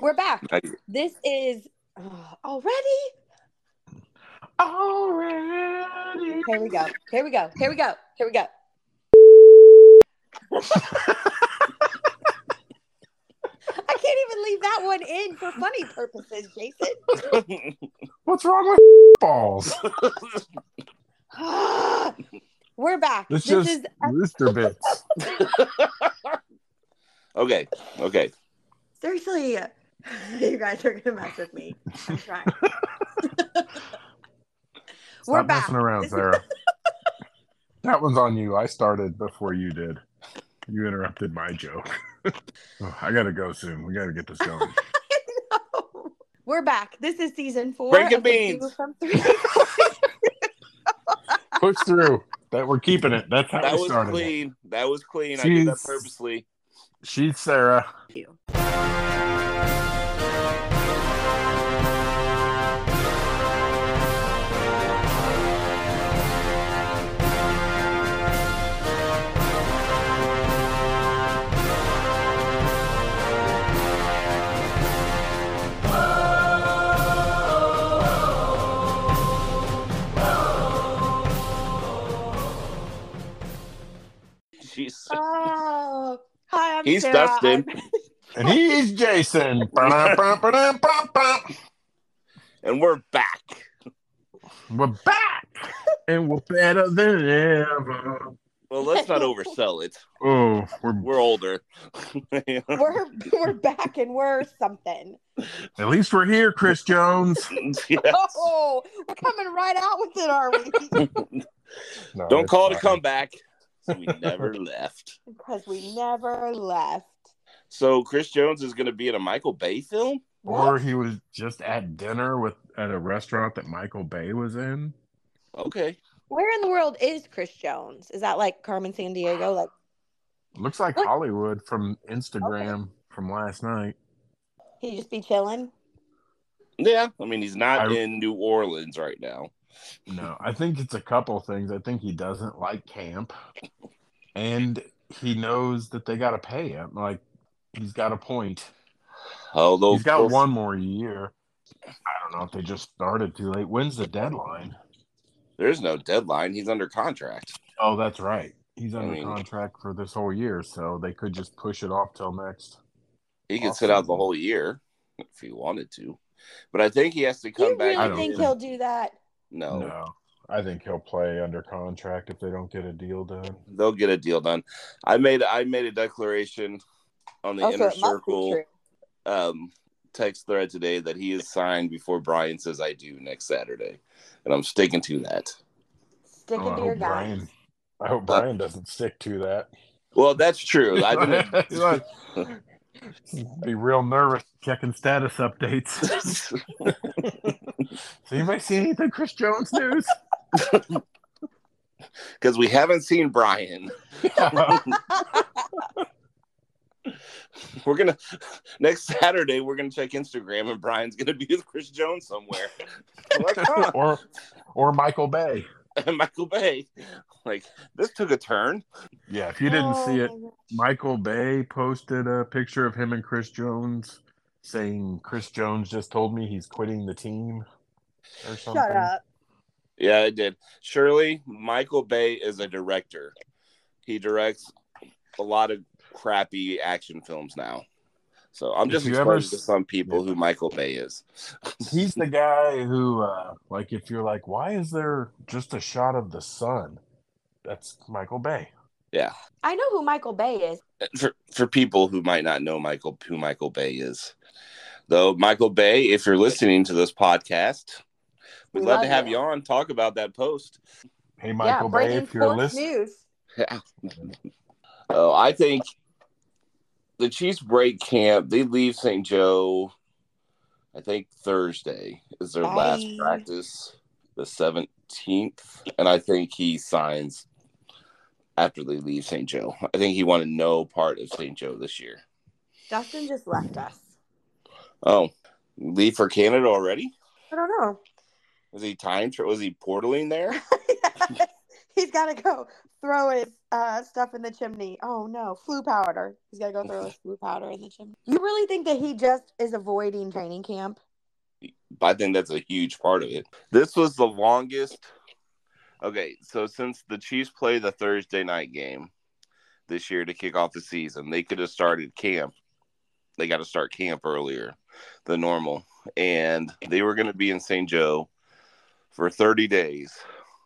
We're back. This is uh, already. Already. Here we go. Here we go. Here we go. Here we go. I can't even leave that one in for funny purposes, Jason. What's wrong with balls? We're back. It's this just is rooster bits. okay, okay. seriously. You guys are gonna mess with me. I'm trying. We're Stop back. messing around, This is- Sarah. that one's on you. I started before you did. You interrupted my joke. Oh, I gotta go soon. We gotta get this going. No. We're back. This is season four. Breaking of beans. From three. Push through. That we're keeping it. That's how That we was started. it. clean. That was clean. I did that purposely. She's Sarah. Jeez. He's Sarah. Dustin. And he's Jason. And we're back. We're back. And we're better than ever. Well, let's not oversell it. Oh, we're We're older. we're we're back and we're something. at least we're here, Chris Jones. Yes. Oh, we're coming right out with it, are we? No, Don't call it a fine. comeback. We never left. because we never left. So Chris Jones is going to be in a Michael Bay film. Or What? he was just at dinner with at a restaurant that Michael Bay was in. Okay. Where in the world is Chris Jones? Is that like Carmen Sandiego? Like, Looks like What? Hollywood from Instagram from last night. he just be chilling? Yeah. I mean, he's not I- in New Orleans right now. No, I think it's a couple things. I think he doesn't like camp, and he knows that they got to pay him. Like he's got a point. Although He's got one more year. I don't know if they just started too late. When's the deadline? There's no deadline. He's under contract. Oh, that's right. He's I under mean- contract for this whole year, so they could just push it off till next. He could sit out the whole year if he wanted to. But I think he has to come You back. I really don't think he'll do that? No, No, I think he'll play under contract if they don't get a deal done. they'll get a deal done. I made I made a declaration on the Oh, so inner it must be circle um, text thread today that he is signed before Brian says I do next Saturday, and I'm sticking to that. Sticking Oh, to your hope guns. Brian. I hope Brian doesn't stick to that. Well, that's true. I didn't. Be real nervous checking status updates. So anybody see anything Chris Jones news? because we haven't seen Brian. We're gonna next Saturday. We're gonna check Instagram, and Brian's gonna be with Chris Jones somewhere. Like, huh. or or Michael Bay. and Michael Bay. Like this took a turn. Yeah, if you didn't oh see it, Oh, my God. Michael Bay posted a picture of him and Chris Jones saying Chris Jones just told me he's quitting the team or something. Shut up. Yeah, it did. Surely Michael Bay is a director. He directs a lot of crappy action films now. So I'm just you explaining ever to some people Yeah. who Michael Bay is. He's the guy who uh like if you're like, why is there just a shot of the sun? That's Michael Bay. Yeah. I know who Michael Bay is. For for people who might not know Michael who Michael Bay is. Though Michael Bay, if you're listening to this podcast, we'd love love to have you. you on talk about that post. Hey Michael yeah, Bay, if you're sports listening. news. Yeah. Oh, I think the Chiefs break camp. They leave St. Joe. I think Thursday is their last practice, the seventeenth, and I think he signs after they leave St. Joe. I think he wanted no part of St. Joe this year. Dustin just left us. Oh, leave for Canada already? I don't know. Was he time? tra- Was he portaling there? He's got to go throw his uh, stuff in the chimney. Oh no, Floo powder. He's got to go throw his Floo powder in the chimney. You really think that he just is avoiding training camp? I think that's a huge part of it. This was the longest. Okay, so since the Chiefs play the Thursday night game this year to kick off the season, they could have started camp. They got to start camp earlier than normal. And they were going to be in St. Joe for 30 days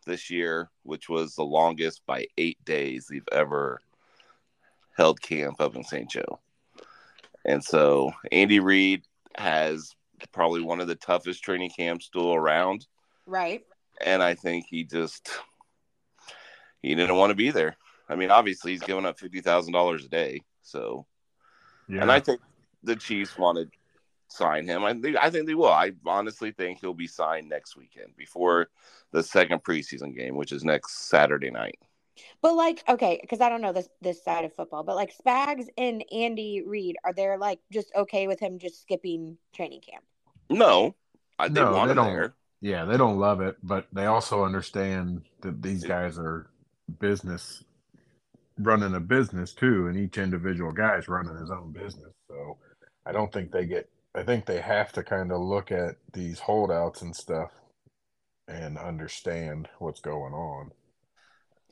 this year, which was the longest by eight days they've ever held camp up in St. Joe. And so Andy Reid has probably one of the toughest training camps still around. Right. And I think he just he didn't want to be there. I mean, obviously he's giving up fifty thousand dollars a day. So Yeah. and I think the Chiefs want to sign him. I think I think they will. I honestly think he'll be signed next weekend before the second preseason game, which is next Saturday night. But like, okay, because I don't know this this side of football, but like Spags and Andy Reid, are they like just okay with him just skipping training camp? No, I, they No, want they him don't. there. yeah, they don't love it, but they also understand that these guys are business running a business too, and each individual guy is running his own business. So I don't think they get I think they have to kind of look at these holdouts and stuff and understand what's going on.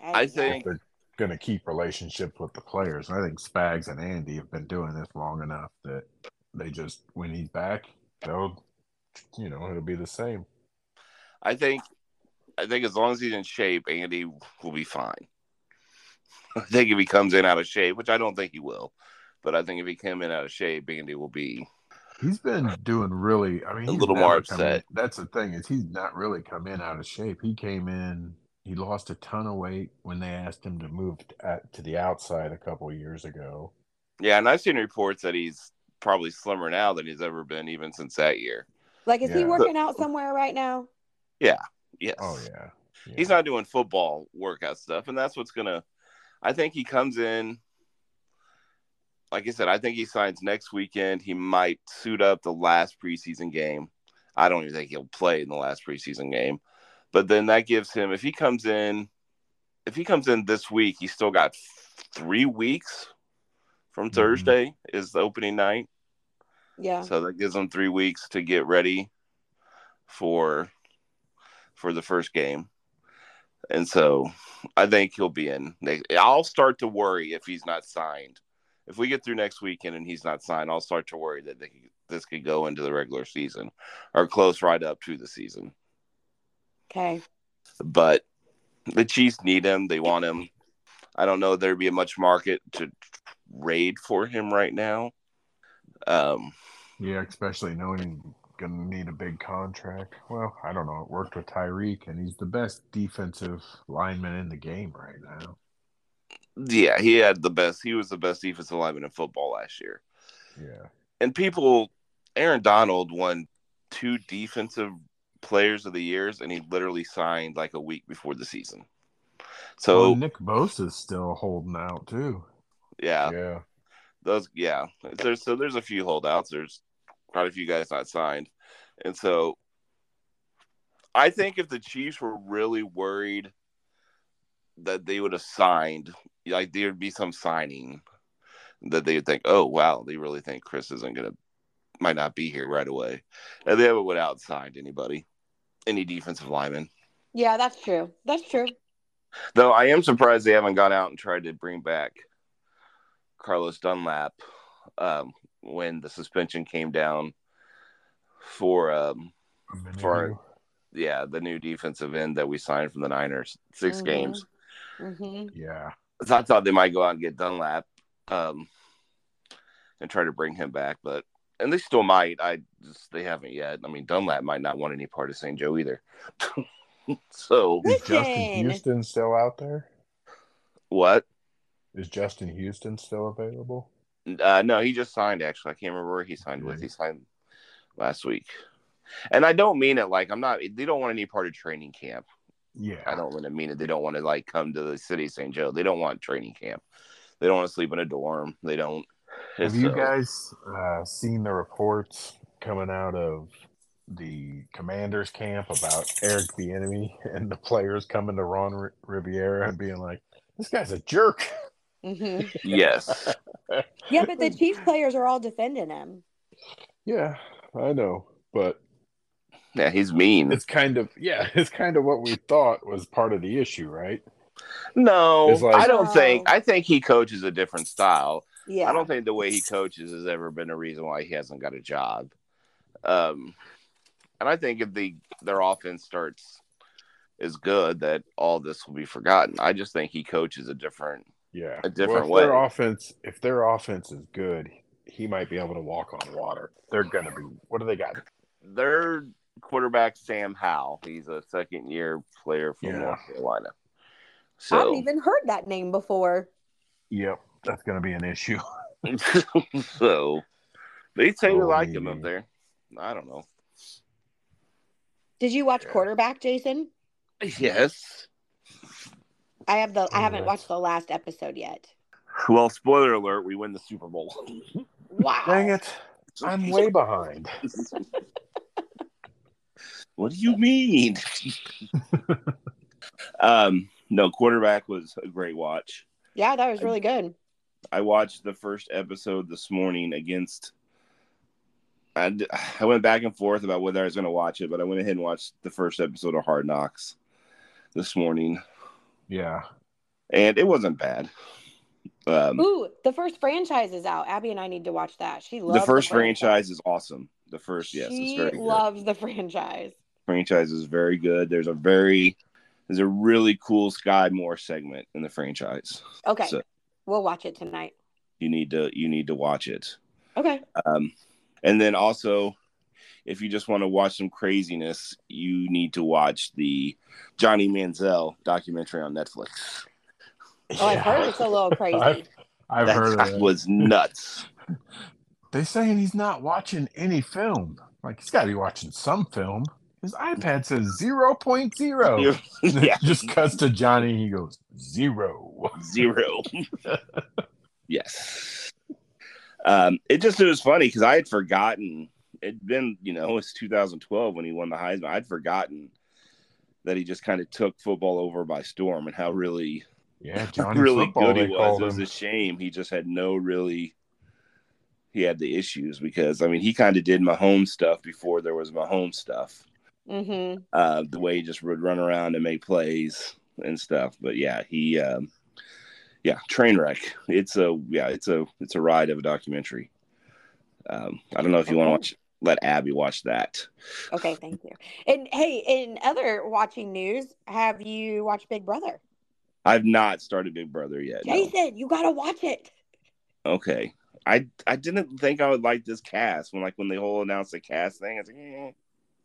I If think they're going to keep relationships with the players. I think Spags and Andy have been doing this long enough that they just when he's back, they'll you know, it'll be the same. I think I think as long as he's in shape, Andy will be fine. I think if he comes in out of shape, which I don't think he will, but I think if he came in out of shape, Andy will be He's been doing really. I mean, A little more never come in- upset. That's the thing is he's not really come in out of shape. He came in. He lost a ton of weight when they asked him to move to, the outside a couple years ago. Yeah, and I've seen reports that he's probably slimmer now than he's ever been even since that year. Like, is he working out somewhere right now? Yeah. Yes. Oh yeah, yeah. He's not doing football workout stuff, and that's what's gonna. I think he comes in. Like I said, I think he signs next weekend. He might suit up the last preseason game. I don't even think he'll play in the last preseason game, but then that gives him if he comes in, if he comes in this week, he's still got three weeks from Mhm. Thursday is the opening night. Yeah. So that gives him three weeks to get ready for for the first game. And so I think he'll be in. I'll start to worry if he's not signed. If we get through next weekend and he's not signed, I'll start to worry that they, this could go into the regular season or close right up to the season. Okay. But the Chiefs need him. They want him. I don't know there'd be a much market to raid for him right now. Um, yeah, especially knowing he's gonna need a big contract. Well, I don't know. It worked with Tyreek, and he's the best defensive lineman in the game right now. Yeah, he had the best. He was the best defensive lineman in football last year. Yeah, And people, Aaron Donald won two defensive players of the years, and he literally signed like a week before the season. So well, Nick is still holding out too. yeah, yeah. those yeah. There's so there's a few holdouts. There's quite a few guys not signed, and so I think if the Chiefs were really worried that they would have signed, like there would be some signing that they would think, oh wow, they really think Chris isn't gonna might not be here right away, and they haven't went out and signed anybody, any defensive lineman. Yeah, that's true. That's true. Though I am surprised they haven't gone out and tried to bring back Carlos Dunlap um, when the suspension came down for um, For- yeah the new defensive end that we signed from the Niners 6 Mhm. games. Hmm yeah, So I thought they might go out and get Dunlap um, and try to bring him back, but and they still might. I just they haven't yet. I mean Dunlap might not want any part of St. Joe either. so is Justin Houston still out there? what? Is Justin Houston still available? Uh, no, he just signed. Actually, I can't remember where he signed with. He signed last week, and I don't mean it like I'm not. They don't want any part of training camp. Yeah, I don't want to mean it. They don't want to like come to the city of St. Joe. They don't want training camp. They don't want to sleep in a dorm. They don't. Have you guys uh, seen the reports coming out of the commanders camp about Eric the enemy and the players coming to Ron R- Rivera and being like, this guy's a jerk. hmm Yes. Yeah, but the Chiefs players are all defending him. Yeah, I know, but Yeah, he's mean. it's kind of yeah, it's kind of what we thought was part of the issue, right? No, like- I don't think. I think he coaches a different style. Yeah. I don't think the way he coaches has ever been a reason why he hasn't got a job. Um, and I think if the their offense starts is good, that all this will be forgotten. I just think he coaches a different. Yeah, A different well, if Their way. offense, if their offense is good, he might be able to walk on water. They're gonna be. What do they got? Their quarterback Sam Howell. He's a second year player from Yeah. North Carolina. I haven't even heard that name before. Yep, that's gonna be an issue. so they say they Oh, like him up there. I don't know. Did you watch Yeah. quarterback, Jason? Yes. I have the. I Oh, haven't watched the last episode yet. Well, spoiler alert: we win the Super Bowl. Wow. Dang it! I'm way behind. What do you mean? um, no, quarterback was a great watch. Yeah, that was really good. I watched the first episode this morning against. I, I went back and forth about whether I was going to watch it, but I went ahead and watched the first episode of Hard Knocks this morning, Yeah, and it wasn't bad. Um, Ooh, the first franchise is out. Abby and I need to watch that. She loves the first franchise is awesome. The first, yes, she it's very good. loves the franchise. franchise is very good. There's a very there's a really cool Sky Moore segment in the franchise. Okay, So we'll watch it tonight. you need to you need to watch it. Okay. Um, and then also, if you just want to watch some craziness, you need to watch the Johnny Manziel documentary on Netflix. Oh, I've heard it's a little crazy. I've, I've that heard guy it. was nuts. They saying he's not watching any film. Like he's got to be watching some film. His iPad says zero point zero. yeah, Just cuts to Johnny. He goes zero. zero. yes. Um, it just it was funny because I had forgotten. It'd been you know it's 2012 when he won the Heisman. I'd forgotten that he just kind of took football over by storm and how really Yeah, Johnny really football. good he was. It was him. a shame he just had no really. He had the issues because I mean he kind of did Mahomes stuff before there was Mahomes stuff. Mm-hmm. Uh, the way he just would run around and make plays and stuff. But yeah, he, um, yeah, train wreck. It's a yeah, it's a it's a ride of a documentary. Um, I don't know if you want to watch. Let Abby watch that. Okay, thank you. And hey, in other watching news, have you watched Big Brother? I've not started Big Brother yet. no. Jason, you gotta watch it. Okay. I I didn't think I would like this cast when like when they whole announced the cast thing. It's like, eh,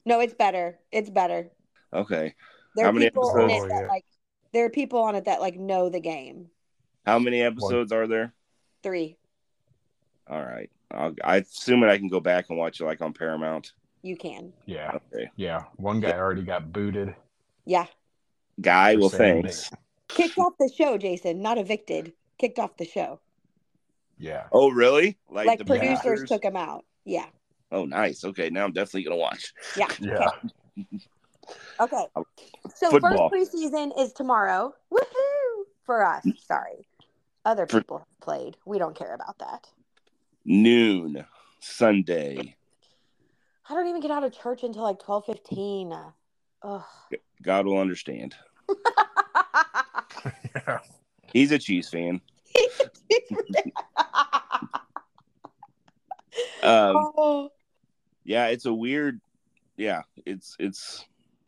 No, it's better. It's better. okay. There How are people in episodes? it that Oh, like there are people on it that like know the game. How many episodes are there? Three. All right. I'll, I assume that I can go back and watch it like on Paramount. You can. Yeah, Okay. yeah. One guy already got booted. Yeah. Guy, For well, thanks. Kicked off the show, Jason. Not evicted. Kicked off the show. Yeah, Oh, really? Like, the producers took him out. Yeah. Oh, nice. Okay, now I'm definitely gonna watch. Yeah. yeah. Okay. So Football. first preseason is tomorrow. Woohoo! For us. Mm. Sorry. Other people have played. We don't care about that. Noon Sunday. I don't even get out of church until like twelve fifteen. Ugh. God will understand. yeah. He's a Chiefs fan. Um, oh, yeah, it's a weird. Yeah, it's it's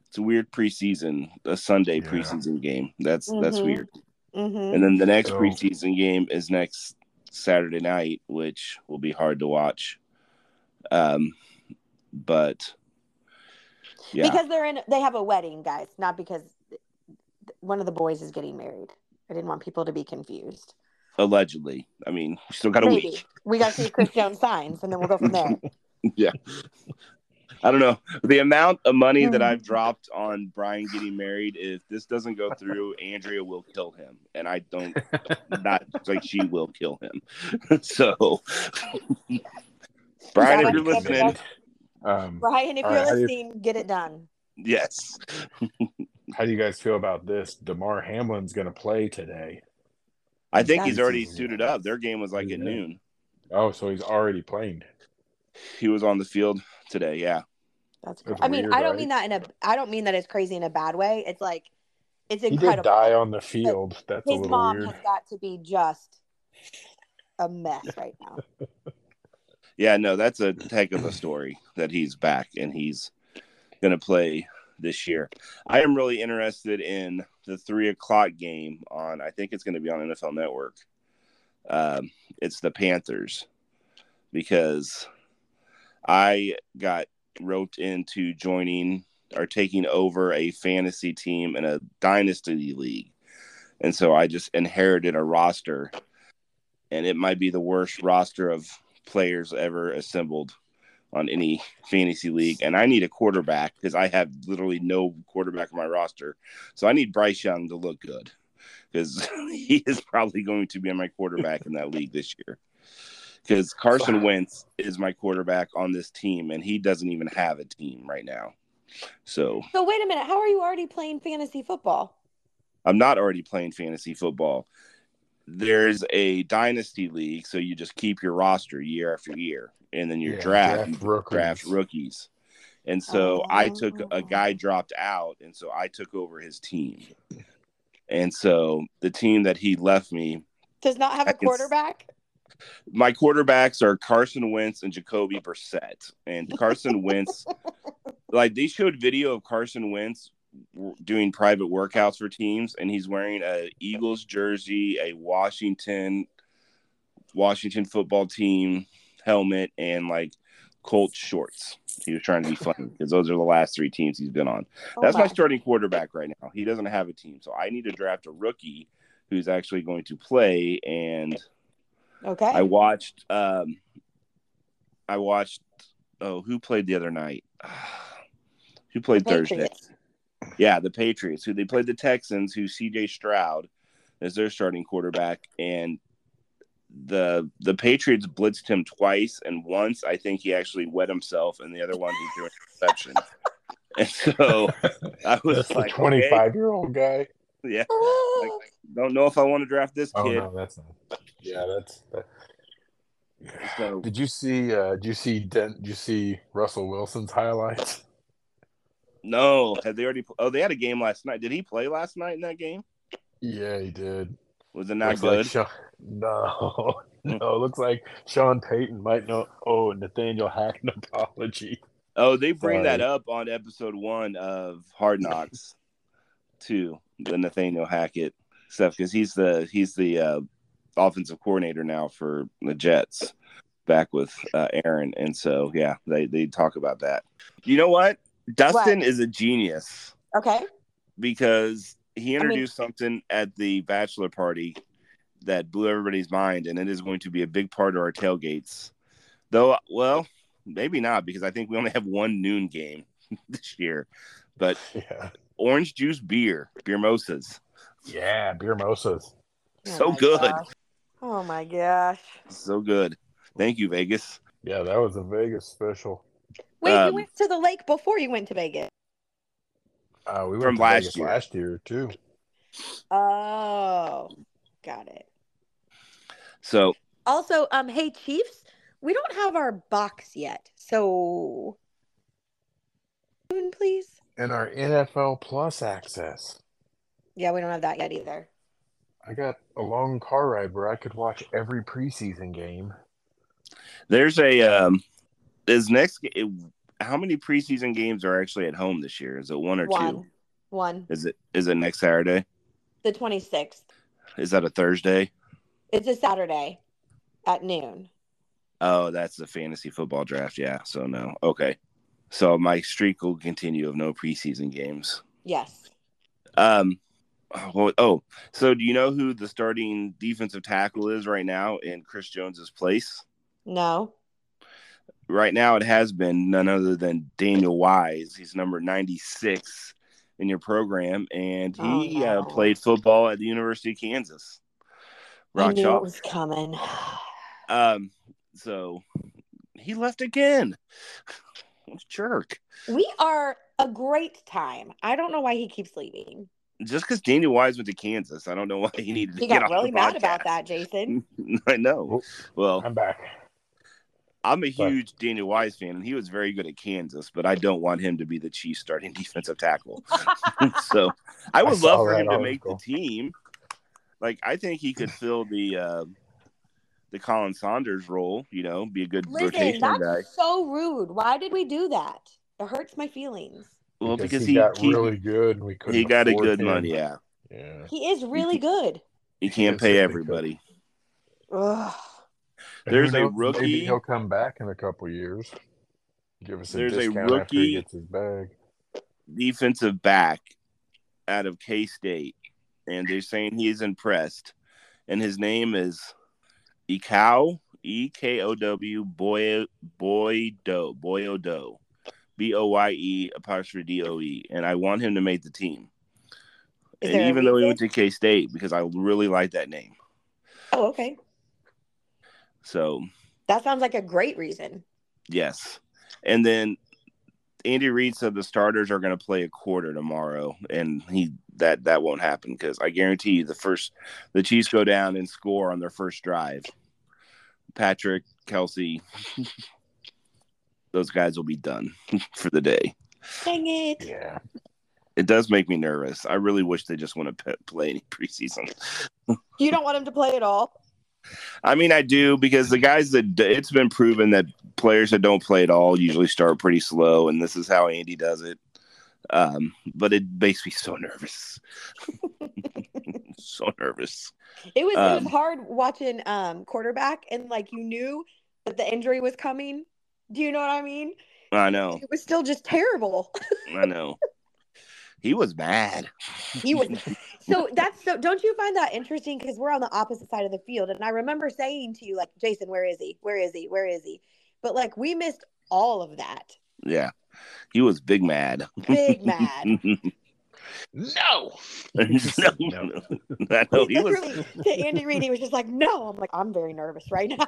it's a weird preseason, a Sunday Yeah. preseason game. That's that's Mhm. weird. hmm And then the next So- preseason game is next Saturday night, which will be hard to watch. Um, but yeah, Because they're in. They have a wedding, guys. Not because one of the boys is getting married. I didn't want people to be confused. Allegedly. I mean, we still got a Maybe week. we got to see Chris Jones signs, and then we'll go from there. yeah. I don't know. The amount of money that Hmm. I've dropped on Brian getting married, if this doesn't go through, Andrea will kill him. And I don't, not like she will kill him. so, Brian, if you're listening, Um, Brian, if you're right, how do you- listening, get it done. yes. how do you guys feel about this? Damar Hamlin's going to play today. I think he's already suited up. Their game was like at noon. Oh, so he's already playing. He was on the field today. Yeah. That's. That's I mean, weird, I don't right? mean that in a. I don't mean that it's crazy in a bad way. It's like, it's He did incredible. die on the field. That's a His little mom weird. has got to be just a mess right now. Yeah, no, that's a heck of a story that he's back and he's going to play this year. I am really interested in the three o'clock game on, I think it's going to be on NFL Network. Um, it's the Panthers because I got roped into joining or taking over a fantasy team in a dynasty league. And so I just inherited a roster, and it might be the worst roster of players ever assembled on any fantasy league. And I need a quarterback because I have literally no quarterback on my roster. So I need Bryce Young to look good because he is probably going to be my quarterback in that league this year. Because Carson Wentz is my quarterback on this team, and he doesn't even have a team right now. So So wait a minute. How are you already playing fantasy football? I'm not already playing fantasy football. There's a dynasty league, so you just keep your roster year after year, and then your Yeah, draft, draft rookies. draft rookies. And so I took Oh. a guy dropped out, and so I took over his team. And so the team that he left me, Does not have I a can quarterback. my quarterbacks are Carson Wentz and Jacoby Brissett. And Carson Wentz, like they showed video of Carson Wentz doing private workouts for teams, and he's wearing a Eagles jersey, a Washington Washington football team helmet, and like Colts shorts. He was trying to be funny because those are the last three teams he's been on. Oh That's my my. starting quarterback right now. He doesn't have a team, so I need to draft a rookie who's actually going to play and Okay. I watched. Um, I watched. Oh, who played the other night? who played Thursday? Yeah, the Patriots. Who they played the Texans, who C.J. Stroud is their starting quarterback, and the the Patriots blitzed him twice, and once I think he actually wet himself, and the other one he threw an interception. and so I was That's the like, 25 year old guy. yeah, like, don't know if I want to draft this Oh kid. no, that's not. Yeah, that's. That. So Did you see? uh Did you see? Den, did you see Russell Wilson's highlights? No, had they already? Oh, they had a game last night. Did he play last night in that game? Yeah, he did. Was it not Looks good? Like Sean, no, no. It looks like Sean Payton might know. Oh, Nathaniel Hackett apology. oh, they bring that up on episode one of Hard Knocks, too. The Nathaniel Hackett stuff because he's the he's the uh, offensive coordinator now for the Jets, back with uh, Aaron, and so yeah, they they talk about that. You know what? Dustin is a genius. Okay. because he mean- introduced something at the bachelor party that blew everybody's mind, and it is going to be a big part of our tailgates. Though, well, maybe not because I think we only have one noon game this year. But Yeah, orange juice beer, beer mosas, yeah. Beer mosas. Oh so my good, gosh. Oh my gosh. so good. Thank you, Vegas. Yeah, that was a Vegas special. Wait, Um, you went to the lake before you went to Vegas. Uh, we went From to last Vegas year. last year too. Oh, got it. So Also, um, hey Chiefs, we don't have our box yet, so please. And our NFL Plus access. Yeah, we don't have that yet either. I got a long car ride where I could watch every preseason game. there's a um, is next. How many preseason games are actually at home this year? Is it one or two? One, one, Is it is it next Saturday? the twenty sixth. Is that a Thursday? It's a Saturday at noon. Oh, that's the fantasy football draft. Yeah. So no. Okay. So my streak will continue of no preseason games. Yes. Um. Oh, oh, so do you know who the starting defensive tackle is right now in Chris Jones's place? No. Right now, it has been none other than Daniel Wise. He's number ninety-six in your program, and he Oh, no. uh, played football at the University of Kansas. I knew Chalk. it was coming. Um. So he left again. What a jerk. We are a great time. I don't know why he keeps leaving. Just because Daniel Wise went to Kansas, I don't know why he needed to He get got off really the mad about that, Jason. I know. Well, I'm back. I'm a But- huge Daniel Wise fan, and he was very good at Kansas, but I don't want him to be the Chiefs starting defensive tackle. so I would saw love for that him to make the team. Like I think he could fill the uh, the Khalen Saunders role. You know, be a good Listen, rotational that's guy. so rude. Why did we do that? It hurts my feelings. Well, because, he, he got he, really good. and We couldn't he got a good him. money. Yeah, Yeah. He is really good. he can't Yes, pay everybody. Ugh. And There's who a rookie- Maybe he'll come back in a couple years. Give us a There's a discount after he rookie- gets his bag. defensive back out of K State, and they're saying he's impressed. And his name is Ekow, E K O W Boy Boydo Boyodo, B O Y E apostrophe D O E, and I want him to make the team. Is and even though he went to K State, because I really like that name. Oh, okay. So That sounds like a great reason. yes, and then Andy Reid said the starters are going to play a quarter tomorrow, and he that that won't happen because I guarantee you the first the Chiefs go down and score on their first drive. Patrick Kelce, those guys will be done for the day. Dang it. Yeah. It does make me nervous. I really wish they just want to pe- play any preseason. You don't want him to play at all? I mean, I do because the guys that it's been proven that players that don't play at all usually start pretty slow, and this is how Andy does it. Um, but it makes me so nervous, so nervous. It was it Um, was hard watching um quarterback and like you knew that the injury was coming. Do you know what I mean? I know, It was still just terrible. I know. He was mad. He was so that's so don't you find that interesting because we're on the opposite side of the field and I remember saying to you like Jason where is he? Where is he? Where is he? But like we missed all of that. Yeah, he was big mad. Big mad. No. no, No. I know he was. Literally, to Andy Reid, he was just like, "No." I'm like, "I'm very nervous right now."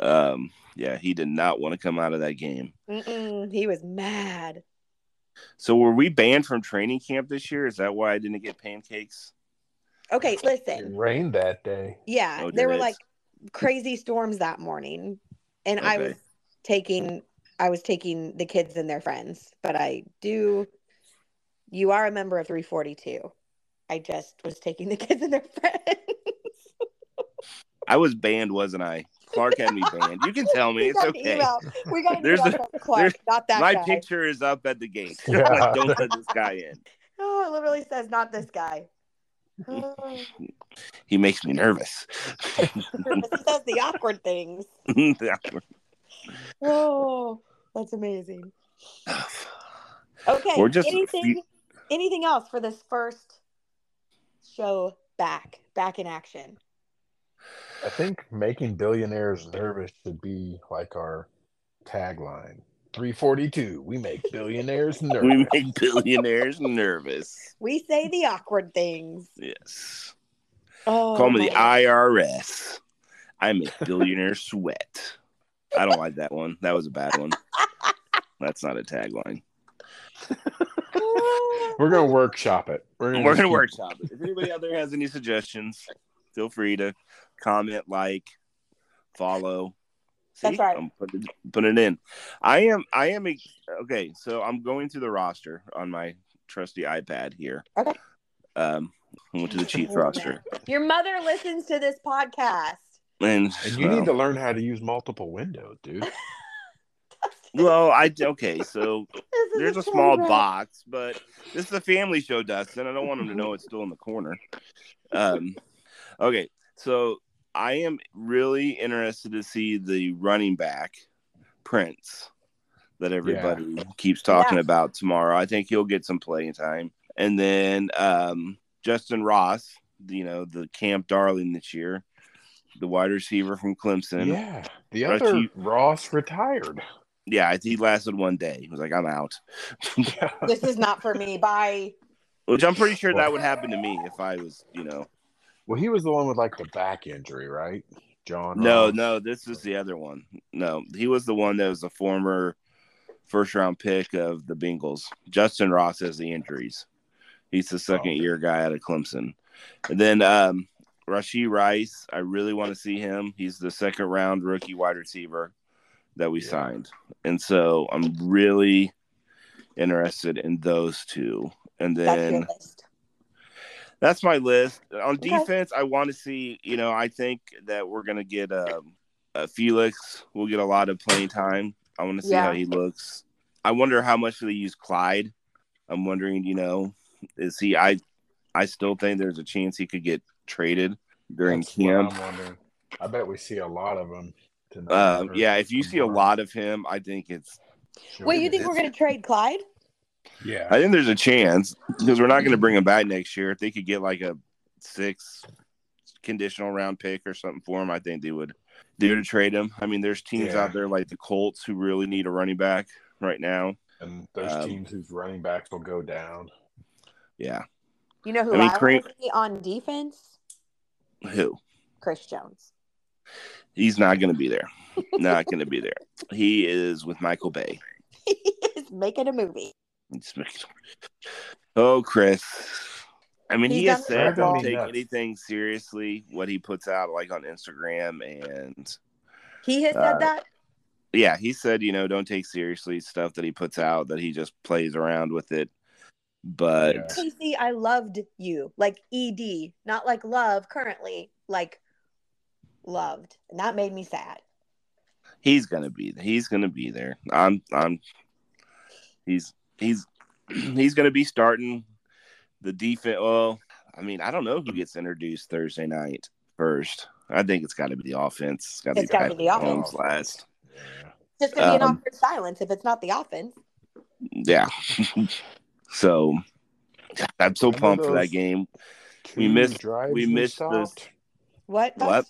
um, yeah, he did not want to come out of that game. Mm-mm, he was mad. So were we banned from training camp this year? Is that why I didn't get pancakes? Okay, It listen. rained that day. Yeah, Oh, there were it? like crazy storms that morning, and I was taking I was taking the kids and their friends. But I do. You are a member of 342. I just was taking the kids and their friends. I was banned, wasn't I? Clark had me banned. You can tell me. It's It's got an okay. email. We got an There's email a- Clark, there's- not that My guy. picture is up at the gate. Yeah. Like, don't let this guy in. Oh, it literally says not this guy. Oh, He makes me nervous. he says the awkward things. Oh, that's amazing. Okay. We're just- anything anything else for this first show back back in action? I think making billionaires nervous should be like our tagline. 342. We make billionaires nervous. we make billionaires nervous. We say the awkward things. Yes. Oh, Call me the IRS. I make billionaires sweat. I don't like that one. That was a bad one. That's not a tagline. We're gonna workshop it. We're We're gonna keep- workshop it. If anybody out there has any suggestions, feel free to comment, like, follow. That's right. I'm putting putting it in. I am. I am. a- Okay, so I'm going through the roster on my trusty iPad here. Okay. Um, I went to the Chiefs roster, Your mother listens to this podcast. and, And you well, need to learn how to use multiple windows, dude. Well, I okay. So there's a small train box, but this is a family show, Dustin. I don't want them to know it's still in the corner. Um, okay, so I am really interested to see the running back Prince that everybody keeps talking Yeah. about tomorrow. I think he'll get some playing time, and then um, Justyn Ross, you know, the camp darling this year, the wide receiver from Clemson. yeah. The Right, other you- Ross retired. Yeah, he lasted one day. He was like, "I'm out." This is not for me. Bye. Which I'm pretty sure that would happen to me if I was, you know. Well, he was the one with like the back injury, right? John. No, Ross. no, this is the other one. No, he was the one that was a former first round pick of the Bengals. Justyn Ross has the injuries. He's the second year guy out of Clemson. And then um, Rashee Rice, I really want to see him. He's the second round rookie wide receiver that we Yeah. signed. And so I'm really interested in those two. And That's your then list. That's my list. On Okay. defense, I want to see, you know, I think that we're going to get um, uh, Felix. We'll get a lot of playing time. I want to see how he looks. I wonder how much they use Clyde. I'm wondering, you know, is he, I, I still think there's a chance he could get traded during That's what camp. I'm wondering. I bet we see a lot of them tonight. Uh, yeah, if you see a lot of him, I think it's, Sure. Wait, you think we're going to trade Clyde? Yeah. I think there's a chance because we're not going to bring him back next year. If they could get like a six conditional round pick or something for him, I think they would do to trade him. I mean, there's teams Yeah. out there like the Colts who really need a running back right now. and those um, teams whose running backs will go down. Yeah, You know who I I, mean, want Kareem- to see on defense? who? Chris Jones. He's not going to be there. not going to be there. He is with Michael Bay. he is making a movie. It's Oh, Chris. I mean, he He's has said don't take Nuts. anything seriously what he puts out like on Instagram and He has Uh, said that. yeah, he said, you know, don't take seriously stuff that he puts out, that he just plays around with it. But Yeah. Casey, I loved you. Like ED, not like love currently, like loved. And that made me sad. he's gonna be he's gonna be there. I'm I'm he's he's he's gonna be starting the defense. Well, I mean, I don't know who gets introduced Thursday night first. I think it's got to be the offense. It's got to be gotta be the offense. Last. Yeah. Just gonna be an Um, awkward silence if it's not the offense. Yeah. so I'm so pumped for that game. We missed- drives we missed those- stopped? What? What?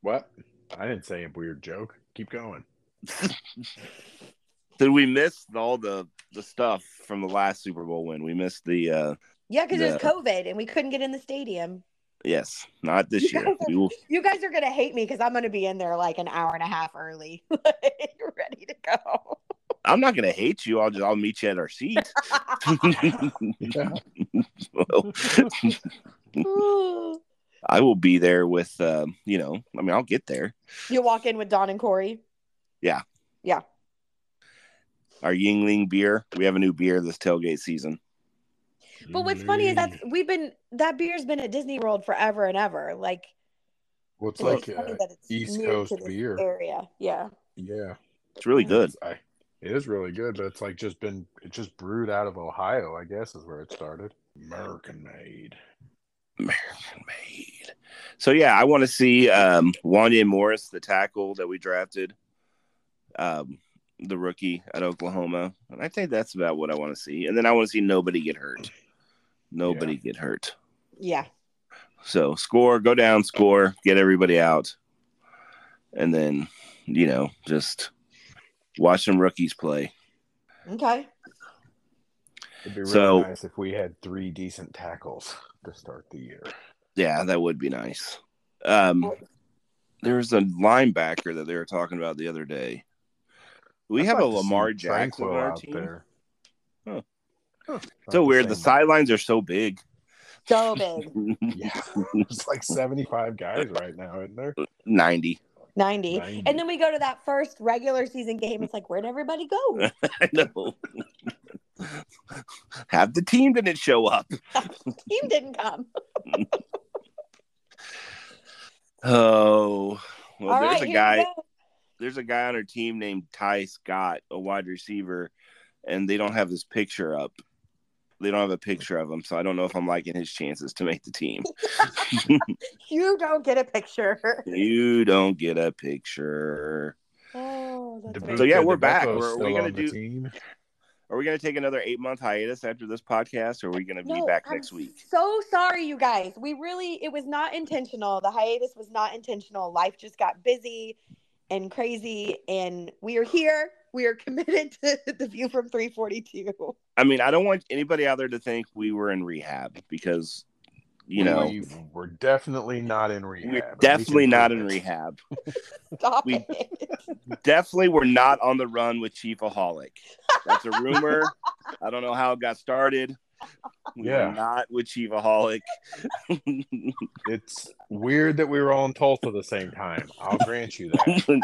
What? I didn't say a weird joke. Keep going. Did we miss all the the stuff from the last Super Bowl win? We missed the uh Yeah, because it was COVID and we couldn't get in the stadium. yes, not this You year. guys are- You guys are gonna hate me because I'm gonna be in there like an hour and a half early, ready to go. I'm not gonna hate you. I'll just I'll meet you at our seat. Well, I will be there with uh, you know, I mean I'll get there. You'll walk in with Don and Corey. Our Yuengling beer. We have a new beer this tailgate season. But what's funny is that we've been that beer's been at Disney World forever and ever. Like well, it's like uh, it's East Coast beer. area. Yeah. yeah, It's really good. I, it is really good, but it's like just been it just brewed out of Ohio. I guess is where it started. American made. American made. So yeah, I want to see um Wanya Morris, the tackle that we drafted, um, the rookie at Oklahoma, and I think that's about what I want to see. And then I want to see nobody get hurt. Nobody get hurt. Yeah. So score, go down, score, get everybody out, and then you know just watch some rookies play. Okay. It'd be really So- nice if we had three decent tackles to start the year. Yeah, that would be nice. Um, there's a linebacker that they were talking about the other day. We I'd have a like to see Lamar Jackson Tranquil on our team. there. Huh. Huh. So Not weird. The same. sidelines are so big. So big. Yeah, it's like seventy-five guys right now, isn't there? 90. 90. 90. And then we go to that first regular season game. It's like, where'd everybody go? I know. Half the team didn't show up. Team didn't come. Oh, well, All there's right, a here guy. We go. There's a guy on our team named Ty Scott, a wide receiver, and they don't have his picture up. They don't have a picture of him, so I don't know if I'm liking his chances to make the team. You don't get a picture. you don't get a picture. Oh, that's So, yeah, we're back. We're- are we gonna do- team. Are we going to take another eight month hiatus after this podcast, or are we going to be No, back I'm next week? So sorry, you guys. We really, it was not intentional. The hiatus was not intentional. Life just got busy and crazy, and we are here. We are committed to the view from 342. I mean, I don't want anybody out there to think we were in rehab because, you know, We- we're definitely not in rehab. we're and we definitely not in it. rehab. Stop We- it. definitely we're not on the run with Chief Chiefaholic. That's a rumor. I don't know how it got started. We Yeah. not with. It's weird that we were all in Tulsa at the same time. I'll grant you that.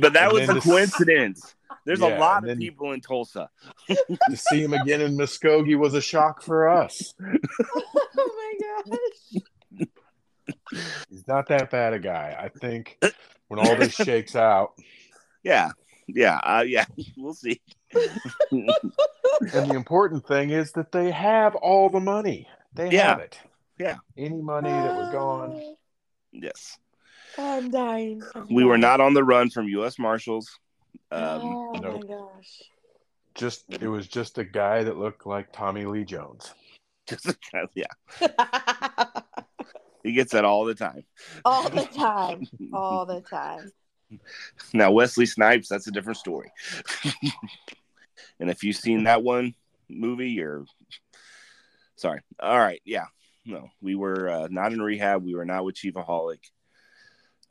but that And was a coincidence. There's Yeah, a lot of people in Tulsa. to see him again in Muskogee was a shock for us. oh my gosh. He's not that bad a guy. I think when all this shakes out, Yeah, yeah, uh, yeah. We'll see. and the important thing is that they have all the money. They Yeah. have it. Yeah. Any money that was gone. yes, I'm dying. I'm we were not on the run from U.S. Marshals. Um, oh my gosh. Just it was just a guy that looked like Tommy Lee Jones. just yeah, he gets that all the time. All the time. All the time. Now Wesley Snipes, that's a different story. and if you've seen that one movie, you're sorry. All right, yeah, no, we were uh, not in rehab. We were not with ChiefsAholic,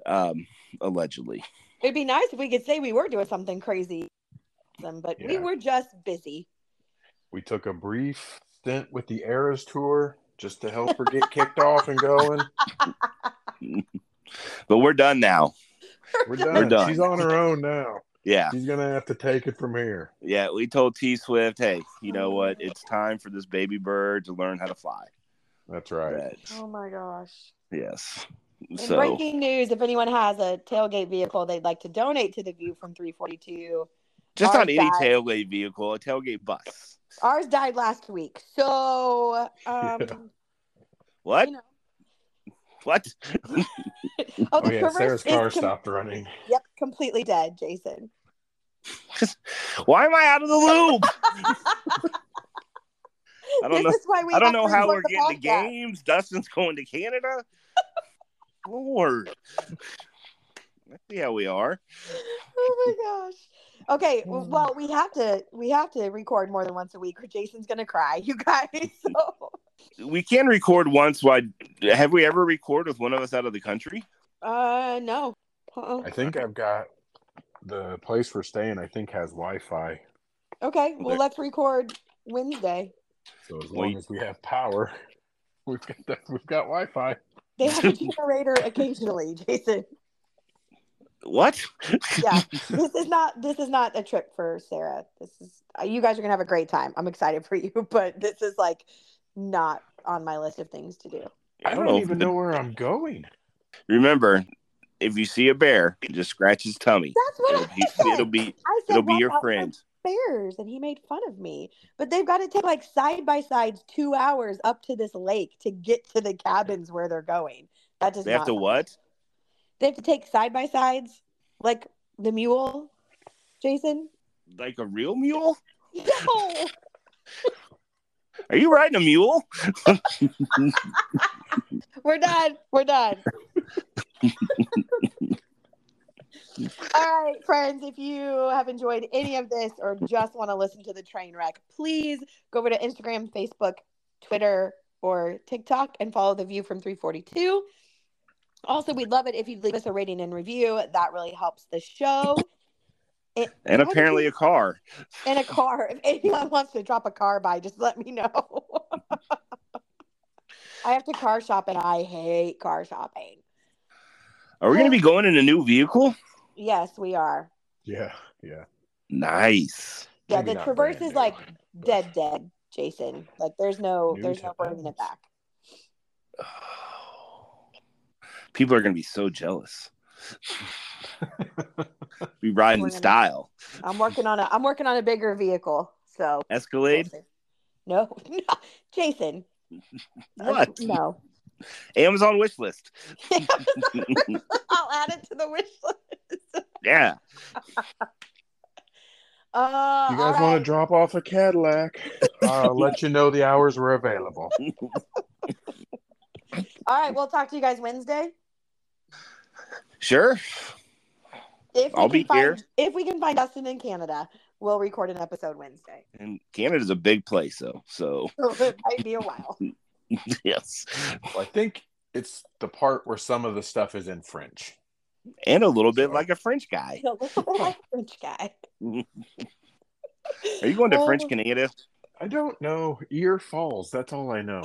um, allegedly. It'd be nice if we could say we were doing something crazy, but we were just busy. We took a brief stint with the Eras tour just to help her get kicked off and going. But we're done now. We're done. We're done. She's on her own now. Yeah, She's gonna have to take it from here. yeah. We told T Swift, hey, you know what? It's time for this baby bird to learn how to fly. That's right. That- Oh my gosh. yes. And So breaking news if anyone has a tailgate vehicle they'd like to donate to the View from 342, just Our not any guy- tailgate vehicle, a tailgate bus. ours died last week. So, um, Yeah. What? you know. What? Oh, Oh yeah, Sarah's car com- stopped running. Yep, completely dead, Jason. Why am I out of the loop? I don't this know. is why we I don't know how we're the getting the games. Dustin's going to Canada. Lord. Let's see how we are. Oh my gosh. Okay, Mm. well, we have to we have to record more than once a week, or Jason's gonna cry. You guys. So, We can record once. Why? Have we ever recorded with one of us out of the country? uh, no. Uh-uh. I think I've got the place we're staying. I think has Wi-Fi. Okay, well, Okay. let's record Wednesday. So as long you- as we have power, we've got the, we've got Wi-Fi. They have a generator occasionally, Jason. What? Yeah, this is not this is not a trip for Sarah. This is uh, you guys are gonna have a great time. I'm excited for you, but this is like not on my list of things to do. I don't, know. even know where I'm going. Remember, if you see a bear, just scratch his tummy. That's what It'll I be, said. it'll be I said it'll be "Watch your out friend. bears and he made fun of me but they've got to take like side by sides two hours up to this lake to get to the cabins where they're going that does They have to sound- what? they have to take side by sides like the mule jason Like a real mule? no Are you riding a mule? we're done. We're done. All right friends if you have enjoyed any of this or just want to listen to the train wreck please go over to instagram facebook twitter or tiktok and follow the view from 342 also we'd love it if you'd leave us a rating and review. That really helps the show and, And apparently a car. in a car if anyone wants to drop a car by just let me know i have to car shop and i hate car shopping Are we going to be going in a new vehicle? yes we are Yeah, yeah. Nice. Yeah, Maybe the Traverse is like but- dead, dead, Jason. Like there's no, New there's no bringing it back. People are going to be so jealous. We ride in style. I'm working on a, I'm working on a bigger vehicle. So we'll Escalade. No, no, Jason. What? No, Amazon wish list. I'll add it to the wish list. Yeah. Uh, you guys want to drop off a Cadillac? I'll let you know the hours were available. All right, we'll talk to you guys Wednesday. Sure. If we I'll can be find, here. If we can find Dustin in Canada, we'll record an episode Wednesday. And Canada's a big place, though. So, So it might be a while. yes. Well, I think it's the part where some of the stuff is in French. And a little bit So- like a French guy. He'll look like a French guy. Are you going to French Oh. Canada? I don't know. Ear Falls. That's all I know.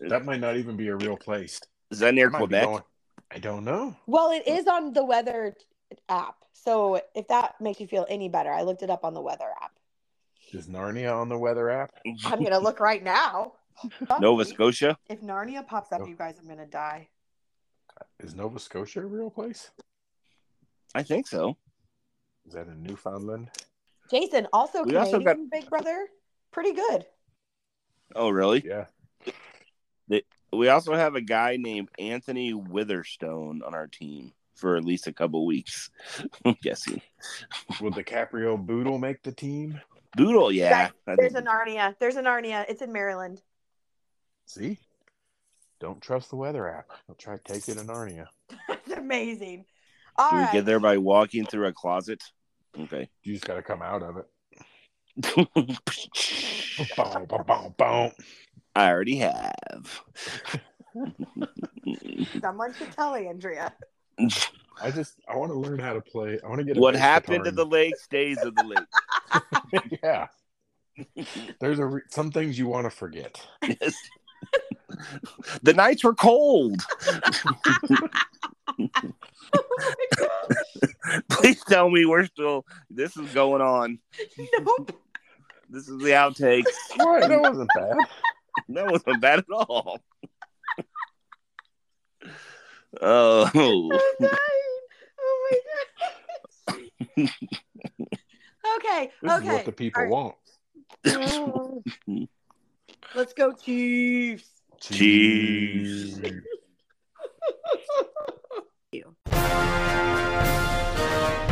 that might not even be a real place. Is that near I might be Quebec? I don't know. Well, it is on the weather app. So if that makes you feel any better, I looked it up on the weather app. Is Narnia on the weather app? I'm gonna look right now. Nova Scotia? If Narnia pops up, Oh. you guys, I'm gonna die. Is Nova Scotia a real place? I think so. Is that in Newfoundland? Jason, also We also Canadian Big Brother, pretty good. Oh, really? Yeah. We also have a guy named Anthony Witherstone on our team for at least a couple weeks. I'm guessing. Will DiCaprio Boodle make the team? Boodle, yeah. I There's a think- Narnia. There's a Narnia. It's in Maryland. See? Don't trust the weather app. I'll try to take you to Narnia. That's amazing. All Do we right. get there by walking through a closet? Okay. You just got to come out of it. Boom, boom, boom, boom. I already have. Someone should tell Andrea. I just I want to learn how to play. I want to get what bass happened to the lake stays in the lake. yeah. There's a re- some things you want to forget. Yes. the nights were cold. Oh. Please tell me we're still. This is going on. Nope. This is the outtakes. What? That wasn't bad. That wasn't bad at all. Oh, I'm dying. Oh my gosh. okay. This okay. is what the people All want. right. Let's go, Chiefs. Cheese. Cheese.